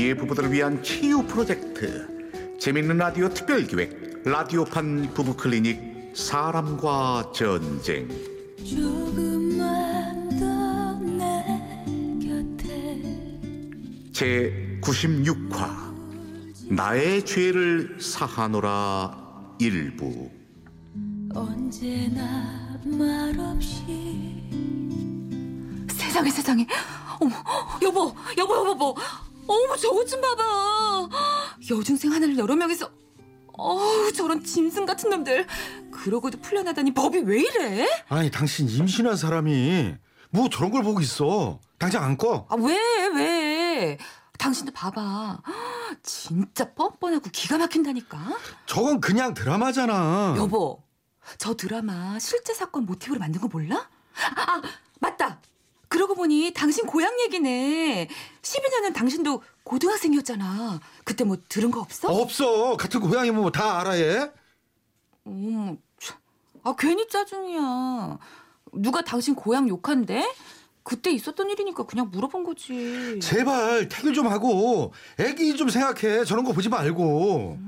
위기의 부부들을 위한 치유 프로젝트. 재밌는 라디오 특별기획 라디오판 부부 클리닉 사람과 전쟁. 조금만 더내 곁에 제 96화 나의 죄를 사하노라 일부. 언제나 말없이 세상에 세상에. 어머 여보 여보 여보 뭐 어머 저것 좀 봐봐 여중생 하나를 여러 명이서 어우 저런 짐승 같은 놈들 그러고도 풀려나다니 법이 왜 이래? 아니 당신 임신한 사람이 뭐 저런 걸 보고 있어 당장 안 꺼? 아 왜 왜? 당신도 봐봐 진짜 뻔뻔하고 기가 막힌다니까 저건 그냥 드라마잖아 여보 저 드라마 실제 사건 모티브로 만든 거 몰라? 아 맞다 그러고 보니 당신 고향 얘기네 12년은 당신도 고등학생이었잖아 그때 뭐 들은 거 없어? 없어 같은 고양이 뭐 다 알아 얘? 참. 아 괜히 짜증이야. 누가 당신 고향 욕한대? 그때 있었던 일이니까 그냥 물어본 거지. 제발 태교 좀 하고 애기 좀 생각해 저런 거 보지 말고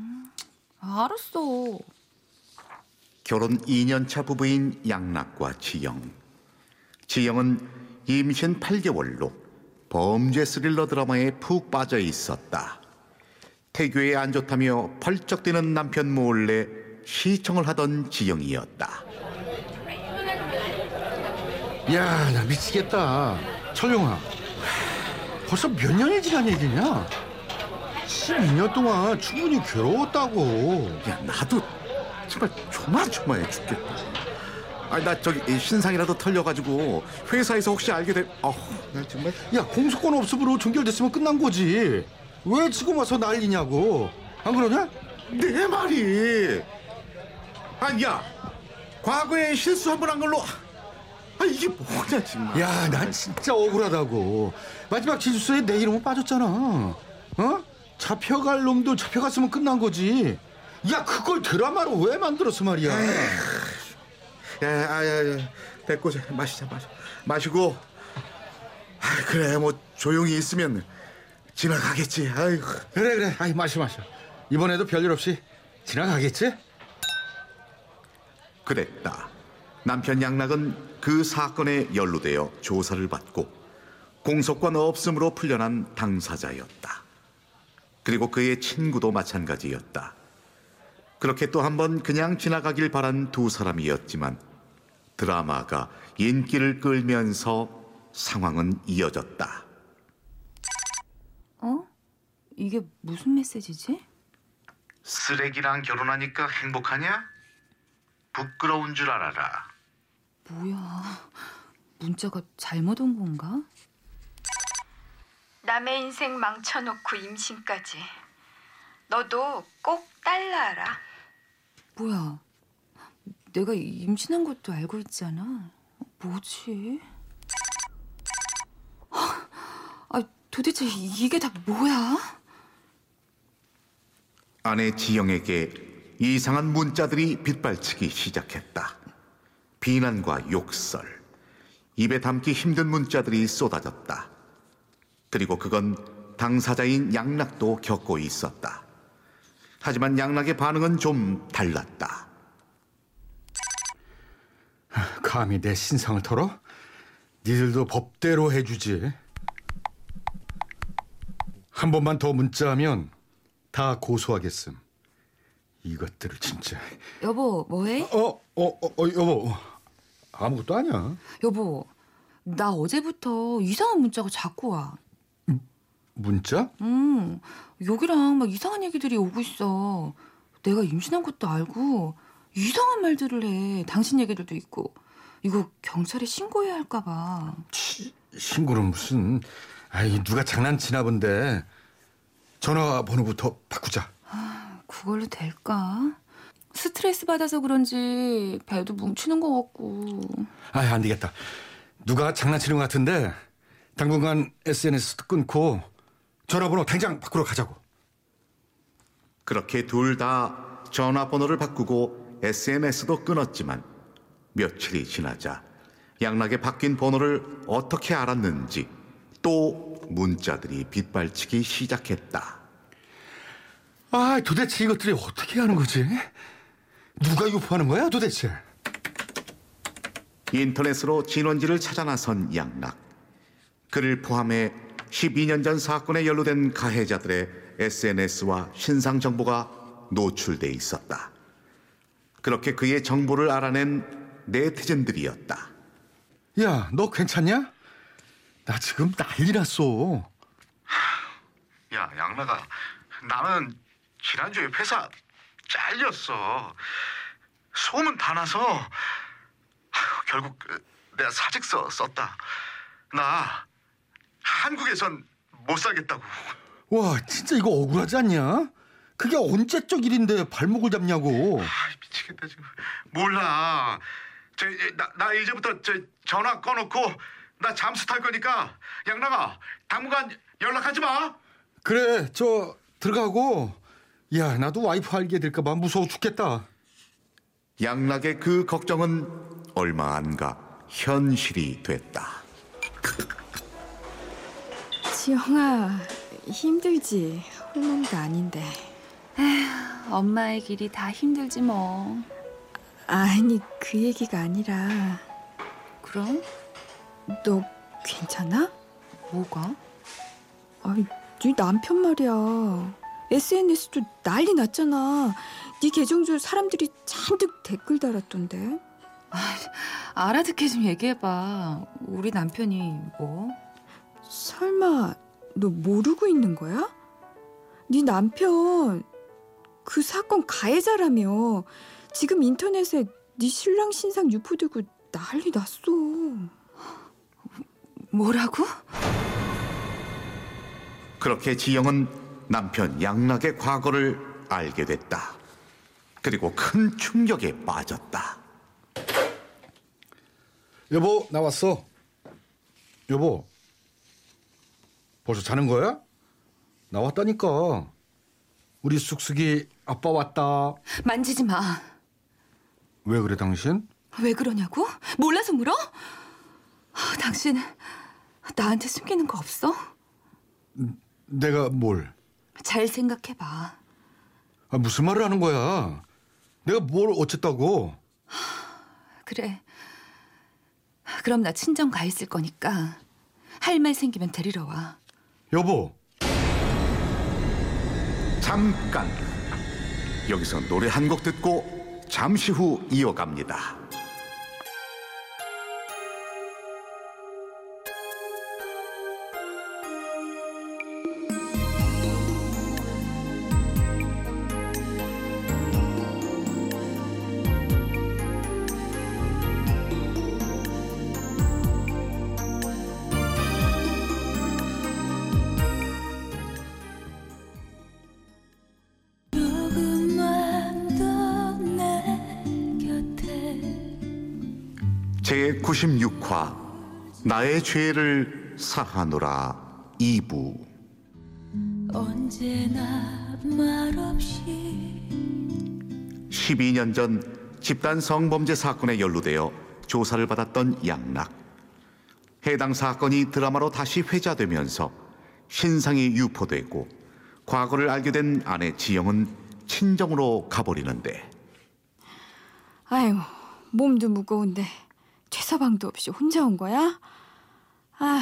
아, 알았어. 결혼 2년 차 부부인 양락과 지영 지영은 임신 8개월로 범죄 스릴러 드라마에 푹 빠져 있었다. 태교에 안 좋다며 펄쩍 뛰는 남편 몰래 시청을 하던 지영이었다. 야 나 미치겠다. 철용아 벌써 몇 년이 지난 얘기냐? 12년 동안 충분히 괴로웠다고. 야 나도 정말 조마조마해 죽겠다 아니 나 저기 이 신상이라도 털려가지고 회사에서 혹시 알게 돼 어우 나 정말 야 공소권 없음으로 종결됐으면 끝난 거지 왜 지금 와서 난리냐고 안 그러냐? 내 말이 아니 야 과거에 실수 한 번 한 걸로 아 이게 뭐냐 정말 야, 난 진짜 억울하다고. 마지막 지수서에 내 이름은 빠졌잖아. 어? 잡혀갈 놈도 잡혀갔으면 끝난 거지. 야, 그걸 드라마로 왜 만들었어 말이야. 야 야야 됐고 자, 마시자 마시 마시고. 아 그래 뭐 조용히 있으면 지나가겠지. 아이고. 그래, 그래. 아이, 마셔, 마셔. 이번에도 별일 없이 지나가겠지? 그랬다 남편 양락은 그 사건에 연루되어 조사를 받고 공소권 없음으로 풀려난 당사자였다. 그리고 그의 친구도 마찬가지였다. 그렇게 또 한 번 그냥 지나가길 바란 두 사람이었지만 드라마가 인기를 끌면서 상황은 이어졌다. 어? 이게 무슨 메시지지? 쓰레기랑 결혼하니까 행복하냐? 부끄러운 줄 알아라. 뭐야? 문자가 잘못 온 건가? 남의 인생 망쳐놓고 임신까지. 너도 꼭 딸 낳아라. 뭐야? 내가 임신한 것도 알고 있잖아. 뭐지? 아, 도대체 이게 다 뭐야? 아내 지영에게 이상한 문자들이 빗발치기 시작했다. 비난과 욕설, 입에 담기 힘든 문자들이 쏟아졌다. 그리고 그건 당사자인 양락도 겪고 있었다. 하지만 양락의 반응은 좀 달랐다. 감히 내 신상을 털어? 니들도 법대로 해주지. 한 번만 더 문자하면 다 고소하겠음. 이것들을 진짜. 여보, 뭐해? 어, 어, 어, 어 여보. 아무것도 아니야. 여보, 나 어제부터 이상한 문자가 자꾸 와. 문자? 음, 여기랑 막 이상한 얘기들이 오고 있어. 내가 임신한 것도 알고 이상한 말들을 해. 당신 얘기들도 있고. 이거 경찰에 신고해야 할까봐. 치, 신고는 무슨. 아이, 누가 장난치나 본데. 전화번호부터 바꾸자. 그걸로 될까? 스트레스 받아서 그런지 배도 뭉치는 것 같고. 아이, 안 되겠다. 누가 장난치는 것 같은데. 당분간 SNS도 끊고 전화번호 당장 바꾸러 가자고. 그렇게 둘 다 전화번호를 바꾸고 SNS도 끊었지만 며칠이 지나자 양락의 바뀐 번호를 어떻게 알았는지 또 문자들이 빗발치기 시작했다. 아 도대체 이것들이 어떻게 하는 거지? 누가 유포하는 거야 도대체? 인터넷으로 진원지를 찾아 나선 양락. 그를 포함해 12년 전 사건에 연루된 가해자들의 SNS와 신상 정보가 노출돼 있었다. 그렇게 그의 정보를 알아낸 네티즌들이었다. 야 너 괜찮냐? 나 지금 난리 났어. 야, 양락아. 나는 지난주에 회사 잘렸어. 소문 다 나서 아휴, 결국 그, 내가 사직서 썼다. 나 한국에선 못 살겠다고. 와 진짜 이거 억울하지 않냐? 그게 언제적 일인데 발목을 잡냐고. 아, 미치겠다 지금. 몰라. 저, 나, 나 이제부터 저 전화 꺼놓고 나 잠수 탈 거니까 양락아 당분간 연락하지 마. 그래 저 들어가고 야 나도 와이프 알게 될까봐 무서워 죽겠다. 양락의 그 걱정은 얼마 안가 현실이 됐다. 지영아 힘들지 홀몸도 아닌데 엄마의 길이 다 힘들지 뭐. 아니 그 얘기가 아니라 그럼 너 괜찮아? 뭐가? 아니 네 남편 말이야 SNS도 난리 났잖아 네 계정 줄 사람들이 잔뜩 댓글 달았던데 알아듣게 좀 얘기해봐. 우리 남편이 뭐? 설마 너 모르고 있는 거야? 네 남편 그 사건 가해자라며 지금 인터넷에 네 신랑 신상 유포되고 난리 났어 뭐라고? 그렇게 지영은 남편 양락의 과거를 알게 됐다. 그리고 큰 충격에 빠졌다. 여보 나왔어. 여보 벌써 자는 거야? 나왔다니까. 우리 쑥쑥이 아빠 왔다. 만지지 마. 왜 그래 당신? 왜 그러냐고? 몰라서 물어? 아, 당신 나한테 숨기는 거 없어? 내가 뭘? 잘 생각해봐. 아, 무슨 말을 하는 거야? 내가 뭘 어쨌다고? 그래. 그럼 나 친정 가 있을 거니까 할 말 생기면 데리러 와. 여보 잠깐. 여기서 노래 한 곡 듣고 잠시 후 이어갑니다. 제 96화 나의 죄를 사하노라 2부. 언제나 말없이 12년 전 집단 성범죄 사건에 연루되어 조사를 받았던 양락. 해당 사건이 드라마로 다시 회자되면서 신상이 유포되고 과거를 알게 된 아내 지영은 친정으로 가버리는데. 아유 몸도 무거운데 최서방도 없이 혼자 온 거야? 아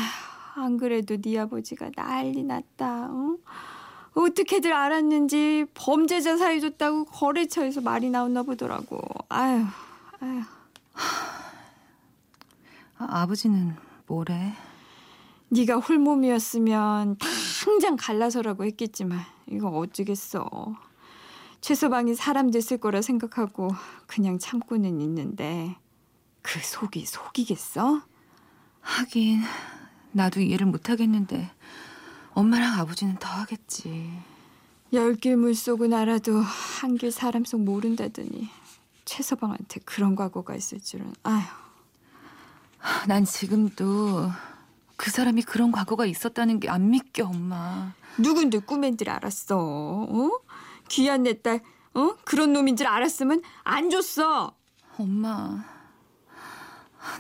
안 그래도 네 아버지가 난리 났다 어? 어떻게들 알았는지 범죄자 사이줬다고 거래처에서 말이 나왔나 보더라고 아유 아유 아, 아버지는 뭐래? 네가 홀몸이었으면 당장 갈라서라고 했겠지만 이거 어쩌겠어. 최서방이 사람 됐을 거라 생각하고 그냥 참고는 있는데 그 속이 속이겠어? 하긴 나도 이해를 못 하겠는데 엄마랑 아버지는 더 하겠지. 열 길 물속은 알아도 한 길 사람 속 모른다더니 최서방한테 그런 과거가 있을 줄은 아휴 난 지금도 그 사람이 그런 과거가 있었다는 게 안 믿겨, 엄마. 누군데 꾸맨 줄 알았어? 어? 귀한 내 딸 어? 그런 놈인 줄 알았으면 안 줬어. 엄마,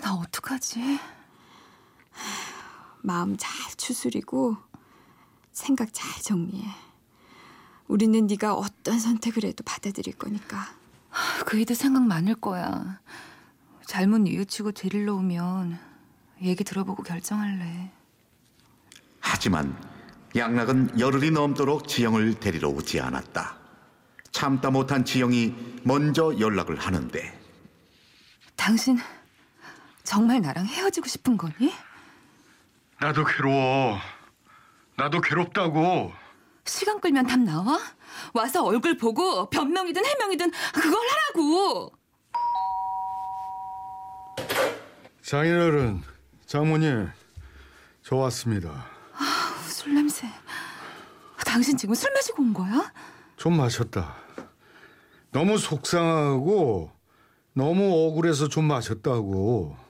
나 어떡하지? 마음 잘 추스리고 생각 잘 정리해. 우리는 네가 어떤 선택을 해도 받아들일 거니까. 그이도 생각 많을 거야. 잘못 뉘우치고 데리러 오면 얘기 들어보고 결정할래. 하지만 양락은 열흘이 넘도록 지영을 데리러 오지 않았다. 참다 못한 지영이 먼저 연락을 하는데 당신 정말 나랑 헤어지고 싶은 거니? 나도 괴로워. 나도 괴롭다고. 시간 끌면 답 나와? 와서 얼굴 보고 변명이든 해명이든 그걸 하라고. 장인어른, 장모님, 저 왔습니다. 술 냄새. 당신 지금 술 마시고 온 거야? 좀 마셨다. 너무 속상하고 너무 억울해서 좀 마셨다고.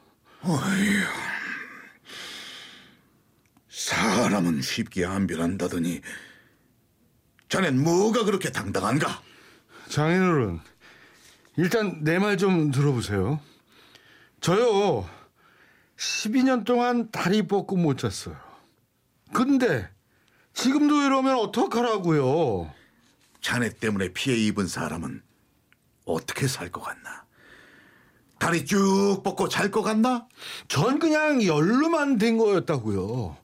사람은 쉽게 안 변한다더니 자넨 뭐가 그렇게 당당한가? 장인어른, 일단 내 말 좀 들어보세요. 저요, 12년 동안 다리 뻗고 못 잤어요. 근데 지금도 이러면 어떡하라고요? 자네 때문에 피해 입은 사람은 어떻게 살 것 같나? 다리 쭉 뻗고 잘 것 같나? 전 그냥 열로만 된 거였다고요.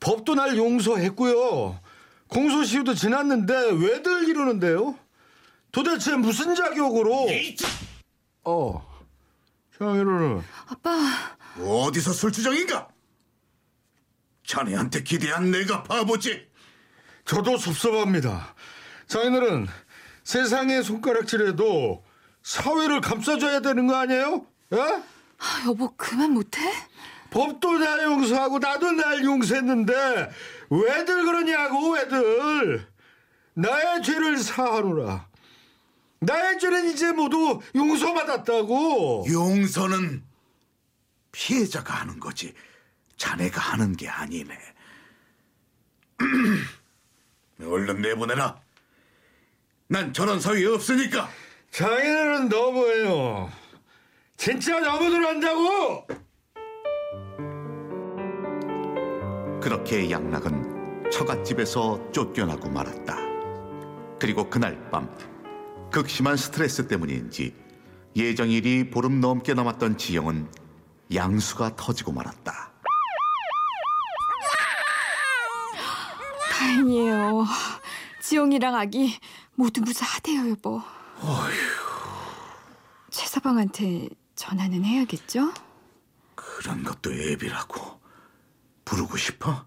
법도 날 용서했고요. 공소시효도 지났는데 왜들 이러는데요? 도대체 무슨 자격으로? 어, 장인어른. 아빠, 어디서 술주정인가? 자네한테 기대한 내가 바보지. 저도 섭섭합니다. 장인어른, 세상에 손가락질해도 사회를 감싸줘야 되는 거 아니에요? 예? 아, 여보 그만 못해? 법도 날 용서하고 나도 날 용서했는데 왜들 그러냐고 왜들 나의 죄를 사하노라 나의 죄는 이제 모두 용서받았다고 용서는 피해자가 하는 거지 자네가 하는 게 아니네. 얼른 내보내라. 난 저런 사위 없으니까. 장인어른 너무해요 진짜 너무들 한다고 그렇게 양락은 처갓집에서 쫓겨나고 말았다. 그리고 그날 밤 극심한 스트레스 때문인지 예정일이 보름 넘게 남았던 지영은 양수가 터지고 말았다. 다행이에요. 지영이랑 아기 모두 무사하대요, 여보. 최서방한테 전화는 해야겠죠? 그런 것도 애비라고 부르고 싶어?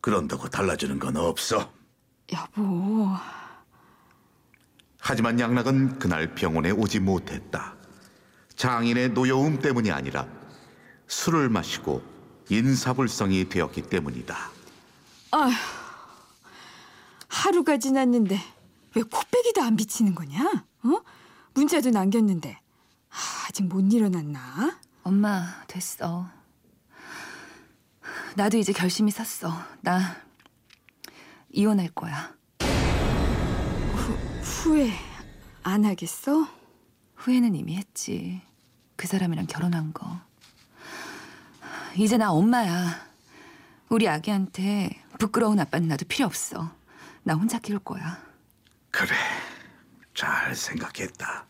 그런다고 달라지는 건 없어. 여보, 하지만 양락은 그날 병원에 오지 못했다. 장인의 노여움 때문이 아니라 술을 마시고 인사불성이 되었기 때문이다. 하루가 지났는데 왜 코빼기도 안 비치는 거냐? 어? 문자도 남겼는데 아, 아직 못 일어났나? 엄마 됐어. 나도 이제 결심이 섰어. 나 이혼할 거야. 후회 안 하겠어? 후회는 이미 했지. 그 사람이랑 결혼한 거. 이제 나 엄마야. 우리 아기한테 부끄러운 아빠는 나도 필요 없어. 나 혼자 키울 거야. 그래, 잘 생각했다.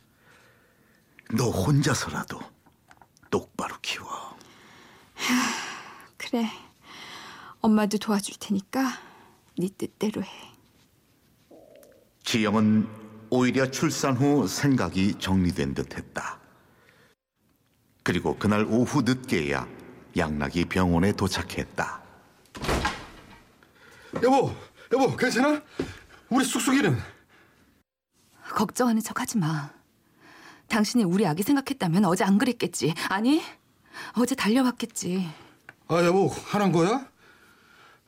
너 혼자서라도 똑바로 키워. 그래. 엄마도 도와줄 테니까 네 뜻대로 해. 지영은 오히려 출산 후 생각이 정리된 듯했다. 그리고 그날 오후 늦게야 양락이 병원에 도착했다. 여보 여보 괜찮아? 우리 쑥쑥이는 걱정하는 척 하지 마. 당신이 우리 아기 생각했다면 어제 안 그랬겠지. 아니, 어제 달려왔겠지. 아 여보 화난 거야?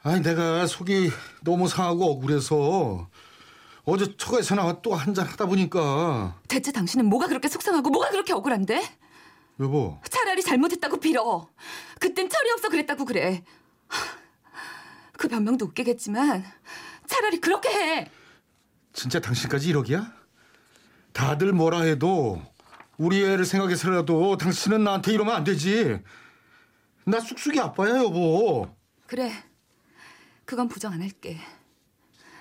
아니 내가 속이 너무 상하고 억울해서 어제 처가에서 나와 또 한잔 하다 보니까 대체 당신은 뭐가 그렇게 속상하고 뭐가 그렇게 억울한데? 여보 차라리 잘못했다고 빌어. 그땐 철이 없어 그랬다고 그래. 그 변명도 웃기겠지만 차라리 그렇게 해. 진짜 당신까지 1억이야? 다들 뭐라 해도 우리 애를 생각해서라도 당신은 나한테 이러면 안 되지 나 쑥쑥이 아빠야 여보. 그래. 그건 부정 안 할게.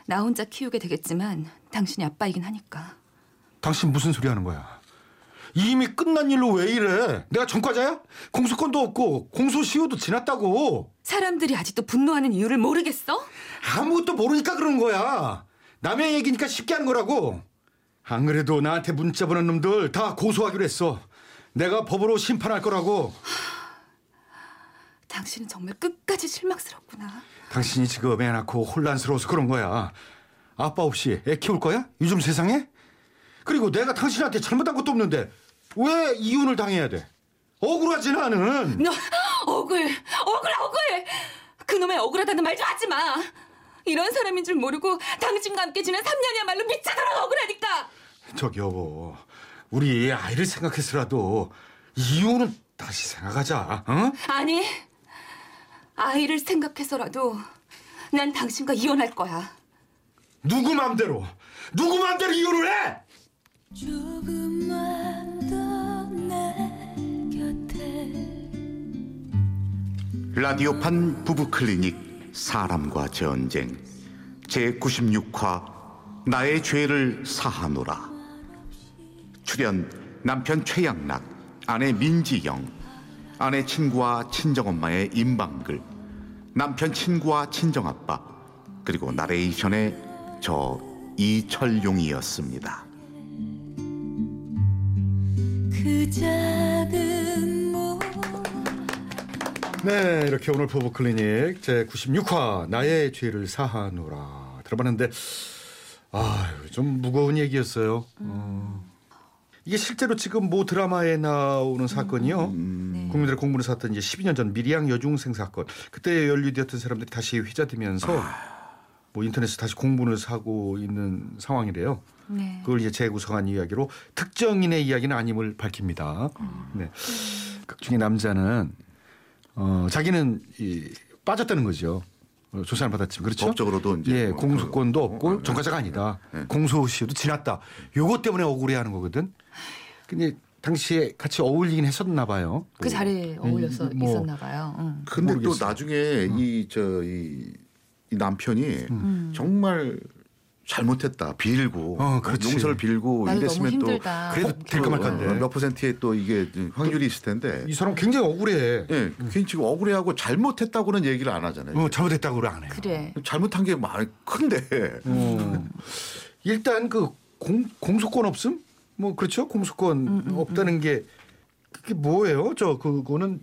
나 혼자 키우게 되겠지만 당신이 아빠이긴 하니까. 당신 무슨 소리 하는 거야? 이미 끝난 일로 왜 이래? 내가 전과자야? 공소권도 없고 공소시효도 지났다고. 사람들이 아직도 분노하는 이유를 모르겠어? 아무것도 모르니까 그런 거야. 남의 얘기니까 쉽게 하는 거라고. 안 그래도 나한테 문자 보낸 놈들 다 고소하기로 했어. 내가 법으로 심판할 거라고. 당신은 정말 끝까지 실망스럽구나. 당신이 지금 애 낳고 혼란스러워서 그런 거야. 아빠 없이 애 키울 거야? 요즘 세상에? 그리고 내가 당신한테 잘못한 것도 없는데 왜 이혼을 당해야 돼? 억울하지 나는. 너 억울, 억울, 억울! 그놈의 억울하다는 말 좀 하지 마! 이런 사람인 줄 모르고 당신과 함께 지낸 3년이야말로 미쳐도록 억울하니까! 저기 여보, 우리 아이를 생각해서라도 이혼은 다시 생각하자. 어? 아니, 아이를 생각해서라도 난 당신과 이혼할 거야. 누구 맘대로 누구 맘대로 이혼을 해? 조금만 더내 곁에 라디오판 부부클리닉 사람과 전쟁 제96화 나의 죄를 사하노라 출연 남편 최양락 아내 민지영 아내 친구와 친정엄마의 임방글 남편 친구와 친정아빠 그리고 나레이션의 저 이철용이었습니다. 그 작은 몸 네, 이렇게 오늘 부부 클리닉 제 96화 나의 죄를 사하노라 들어봤는데 아유, 좀 무거운 얘기였어요. 어. 이게 실제로 지금 모 드라마에 나오는 사건이요. 국민들의 공분을 샀던 이제 12년 전 미리양 여중생 사건. 그때 연루되었던 사람들이 다시 회자되면서 뭐 인터넷에 다시 공분을 사고 있는 상황이래요. 네. 그걸 이제 재구성한 이야기로 특정인의 이야기는 아님을 밝힙니다. 네. 극 중에 남자는 어, 자기는 이, 빠졌다는 거죠. 어, 조사를 받았지만 그렇죠. 법적으로도 이제 예, 뭐 공소권도 그- 없고 어, 전과자가 아니다. 네. 공소시효도 지났다. 요것 때문에 억울해하는 거거든. 근데 당시에 같이 어울리긴 했었나 봐요. 그 자리에 어울려서 뭐, 있었나 봐요. 응. 근데 또 모르겠어요. 나중에 이저이 남편이 음. 정말 잘못했다 빌고 어, 그렇지. 용서를 빌고 이랬으면 또. 그래도 될까 말까 한데. 몇 퍼센트의 또 이게 확률이 있을 텐데 이 사람 굉장히 억울해. 예, 괜히 지금 억울해하고 잘못했다고는 얘기를 안 하잖아요. 어, 잘못했다고 그래 안 해요. 그래. 잘못한 게 많이 큰데 어. 일단 그 공, 공소권 없음? 뭐 그렇죠. 공소권 없다는 게 그게 뭐예요? 저 그거는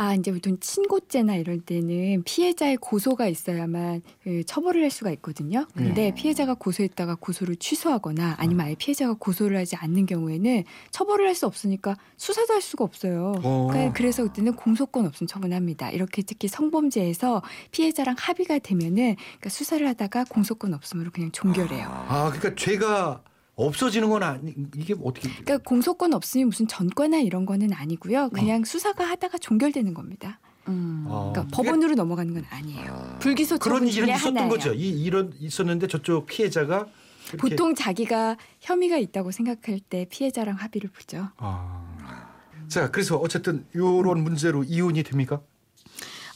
아, 이제 보통 친고죄나 이럴 때는 피해자의 고소가 있어야만 그 처벌을 할 수가 있거든요. 근데 피해자가 고소했다가 고소를 취소하거나 아니면 아예 피해자가 고소를 하지 않는 경우에는 처벌을 할 수 없으니까 수사도 할 수가 없어요. 어. 그러니까 그래서 그때는 공소권 없음 처분합니다. 이렇게 특히 성범죄에서 피해자랑 합의가 되면은 그러니까 수사를 하다가 공소권 없음으로 그냥 종결해요. 아 그러니까 죄가 없어지는 건 아니 이게 어떻게 그러니까 공소권 없음이 무슨 전과나 이런 거는 아니고요. 그냥 수사가 하다가 종결되는 겁니다. 음. 아, 그러니까 법원으로 넘어가는 건 아니에요. 불기소 그런 일은 있었던 하나예요. 거죠. 이 이런 있었는데 저쪽 피해자가 보통 자기가 혐의가 있다고 생각할 때 피해자랑 합의를 보죠. 아. 자 그래서 어쨌든 이런 문제로 이혼이 됩니까?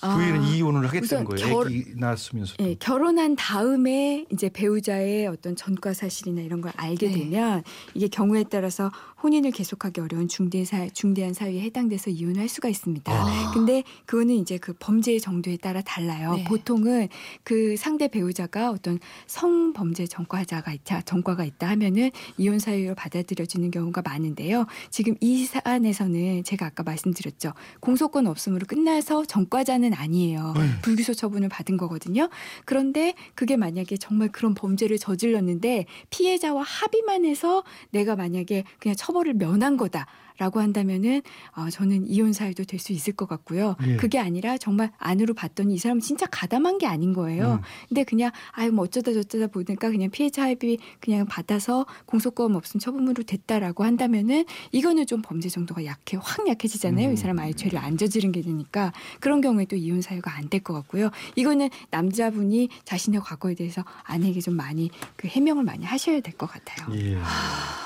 부인은 아, 이혼을 하겠다는 우선 거예요. 결- 애기 낳았으면서. 예, 결혼한 다음에 이제 배우자의 어떤 전과 사실이나 이런 걸 알게 네. 되면 이게 경우에 따라서 혼인을 계속하기 어려운 중대 사, 중대한 사유에 해당돼서 이혼할 수가 있습니다. 아. 근데 그거는 이제 그 범죄의 정도에 따라 달라요. 네. 보통은 그 상대 배우자가 어떤 성범죄 전과자가 있다, 전과가 있다 하면은 이혼 사유로 받아들여지는 경우가 많은데요. 지금 이 사안에서는 제가 아까 말씀드렸죠. 공소권 없음으로 끝나서 전과자는 아니에요. 불기소 처분을 받은 거거든요. 그런데 그게 만약에 정말 그런 범죄를 저질렀는데 피해자와 합의만 해서 내가 만약에 그냥 처 벌을 면한 거다. 라고 한다면은 어, 저는 이혼 사유도 될 수 있을 것 같고요. 예. 그게 아니라 정말 안으로 봤더니 이 사람 은 진짜 가담한 게 아닌 거예요. 음. 근데 그냥 아유 뭐 어쩌다 저쩌다 보니까 그냥 피해자 합의 그냥 받아서 공소권 없음 처분으로 됐다라고 한다면은 이거는 좀 범죄 정도가 약해 확 약해지잖아요. 음. 이 사람 아예 죄를 안 저지른 게 되니까 그런 경우에 또 이혼 사유가 안 될 것 같고요. 이거는 남자분이 자신의 과거에 대해서 아내에게 좀 많이 그 해명을 많이 하셔야 될 것 같아요. 예. 하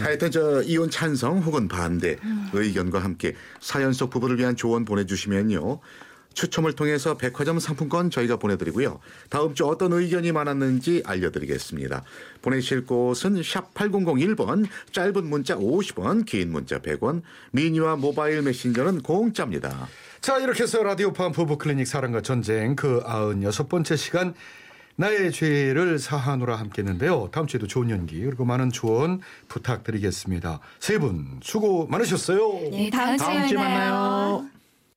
여튼 저 이혼 찬성 혹은 반대 의견과 함께 사연 속 부부를 위한 조언 보내주시면요. 추첨을 통해서 백화점 상품권 저희가 보내드리고요. 다음 주 어떤 의견이 많았는지 알려드리겠습니다. 보내실 곳은 샵 8001번, 짧은 문자 50원, 긴 문자 100원, 미니와 모바일 메신저는 공짜입니다. 자 이렇게 해서 라디오판 부부 클리닉 사랑과 전쟁 그 아흔 여섯 번째 시간 나의 죄를 사하노라 함께 했는데요. 다음 주에도 좋은 연기 그리고 많은 조언 부탁드리겠습니다. 세 분 수고 많으셨어요. 네, 다음, 다음 주에 만나요.